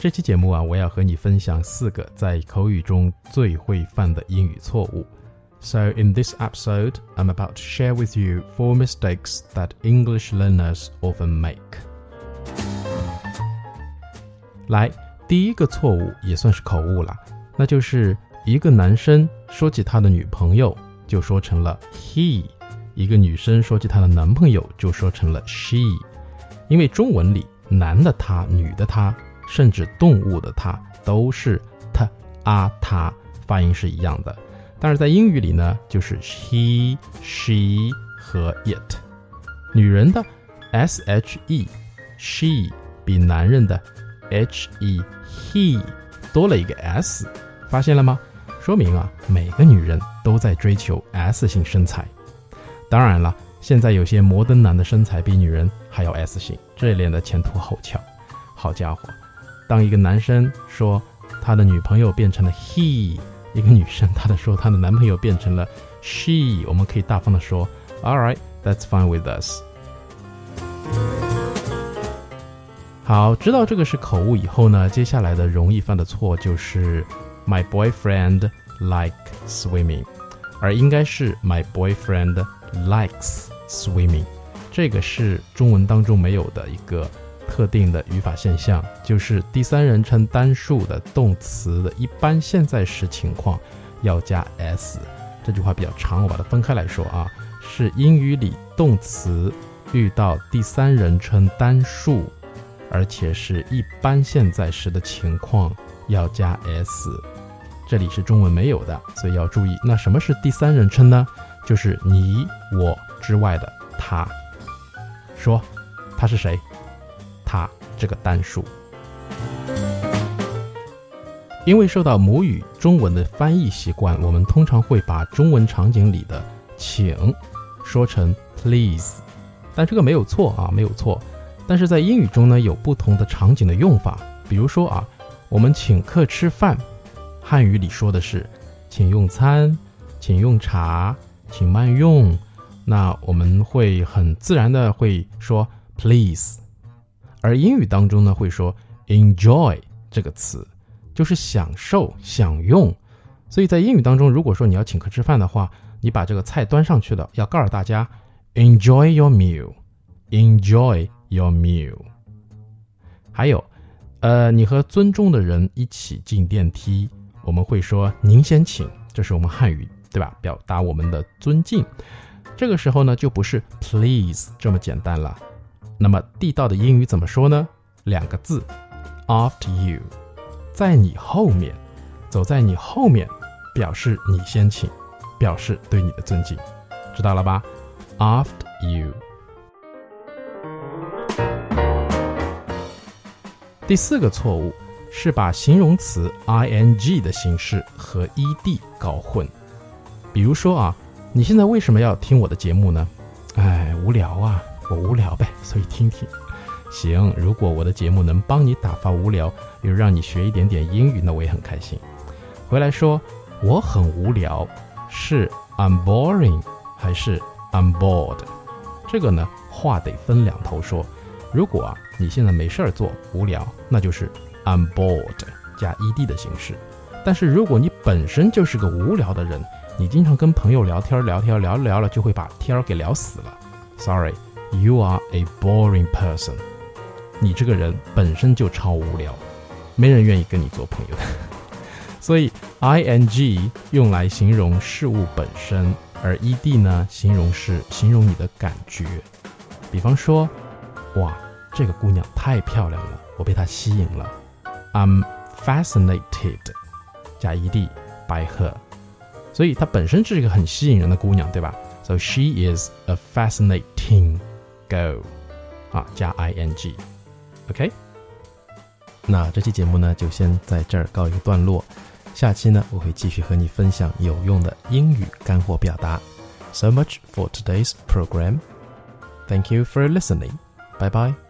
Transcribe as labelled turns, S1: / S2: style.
S1: 这期节目啊，我要和你分享四个在口语中最会犯的英语错误。So in this episode, I'm about to share with you four mistakes that English learners often make. 来，第一个错误也算是口误了，那就是一个男生说起他的女朋友就说成了 he，一个女生说起她的男朋友就说成了 she，因为中文里男的他、女的她。甚至动物的它都是 t 啊它发音是一样的，但是在英语里呢，就是 he、she 和 it。女人的 s h e she 比男人的 h e he 多了一个 s，发现了吗？说明啊，每个女人都在追求 S 型身材。当然了，现在有些摩登男的身材比女人还要 S 型，这脸的前凸后翘。好家伙！当一个男生说他的女朋友变成了 he，一个女生她的说她的男朋友变成了 she，我们可以大方的说，All right，that's fine with us。好，知道这个是口误以后呢，接下来的容易犯的错就是 My boyfriend like swimming，而应该是 My boyfriend likes swimming，这个是中文当中没有的一个。特定的语法现象就是第三人称单数的动词的一般现在时情况要加 s。这句话比较长，我把它分开来说啊，是英语里动词遇到第三人称单数，而且是一般现在时的情况要加 s。这里是中文没有的，所以要注意。那什么是第三人称呢？就是你我之外的他。说他是谁？它这个单数，因为受到母语中文的翻译习惯，我们通常会把中文场景里的“请”说成 “please”，但这个没有错啊，没有错。但是在英语中呢，有不同的场景的用法。比如说啊，我们请客吃饭，汉语里说的是“请用餐”“请用茶”“请慢用”，那我们会很自然的会说 “please”。而英语当中呢，会说 enjoy 这个词，就是享受、享用。所以在英语当中，如果说你要请客吃饭的话，你把这个菜端上去了，要告诉大家 enjoy your meal，enjoy your meal。还有，呃，你和尊重的人一起进电梯，我们会说您先请，这是我们汉语对吧？表达我们的尊敬。这个时候呢，就不是 please 这么简单了。那么地道的英语怎么说呢？两个字，after you，在你后面，走在你后面，表示你先请，表示对你的尊敬，知道了吧？after you。第四个错误是把形容词 ing 的形式和 ed 搞混。比如说啊，你现在为什么要听我的节目呢？哎，无聊啊。我无聊呗，所以听听。行，如果我的节目能帮你打发无聊，又让你学一点点英语，那我也很开心。回来说，我很无聊，是 I'm boring 还是 I'm bored？这个呢，话得分两头说。如果啊，你现在没事儿做，无聊，那就是 I'm bored 加 ed 的形式。但是如果你本身就是个无聊的人，你经常跟朋友聊天，聊天聊着聊了就会把天儿给聊死了。Sorry。You are a boring person。你这个人本身就超无聊，没人愿意跟你做朋友。所以，ing 用来形容事物本身，而 ed 呢，形容是形容你的感觉。比方说，哇，这个姑娘太漂亮了，我被她吸引了。I'm fascinated，加 ed by her。所以她本身是一个很吸引人的姑娘，对吧？So she is a fascinating。Go，啊，加 i n g，OK。那这期节目呢，就先在这儿告一个段落。下期呢，我会继续和你分享有用的英语干货表达。So much for today's program. Thank you for listening. Bye bye.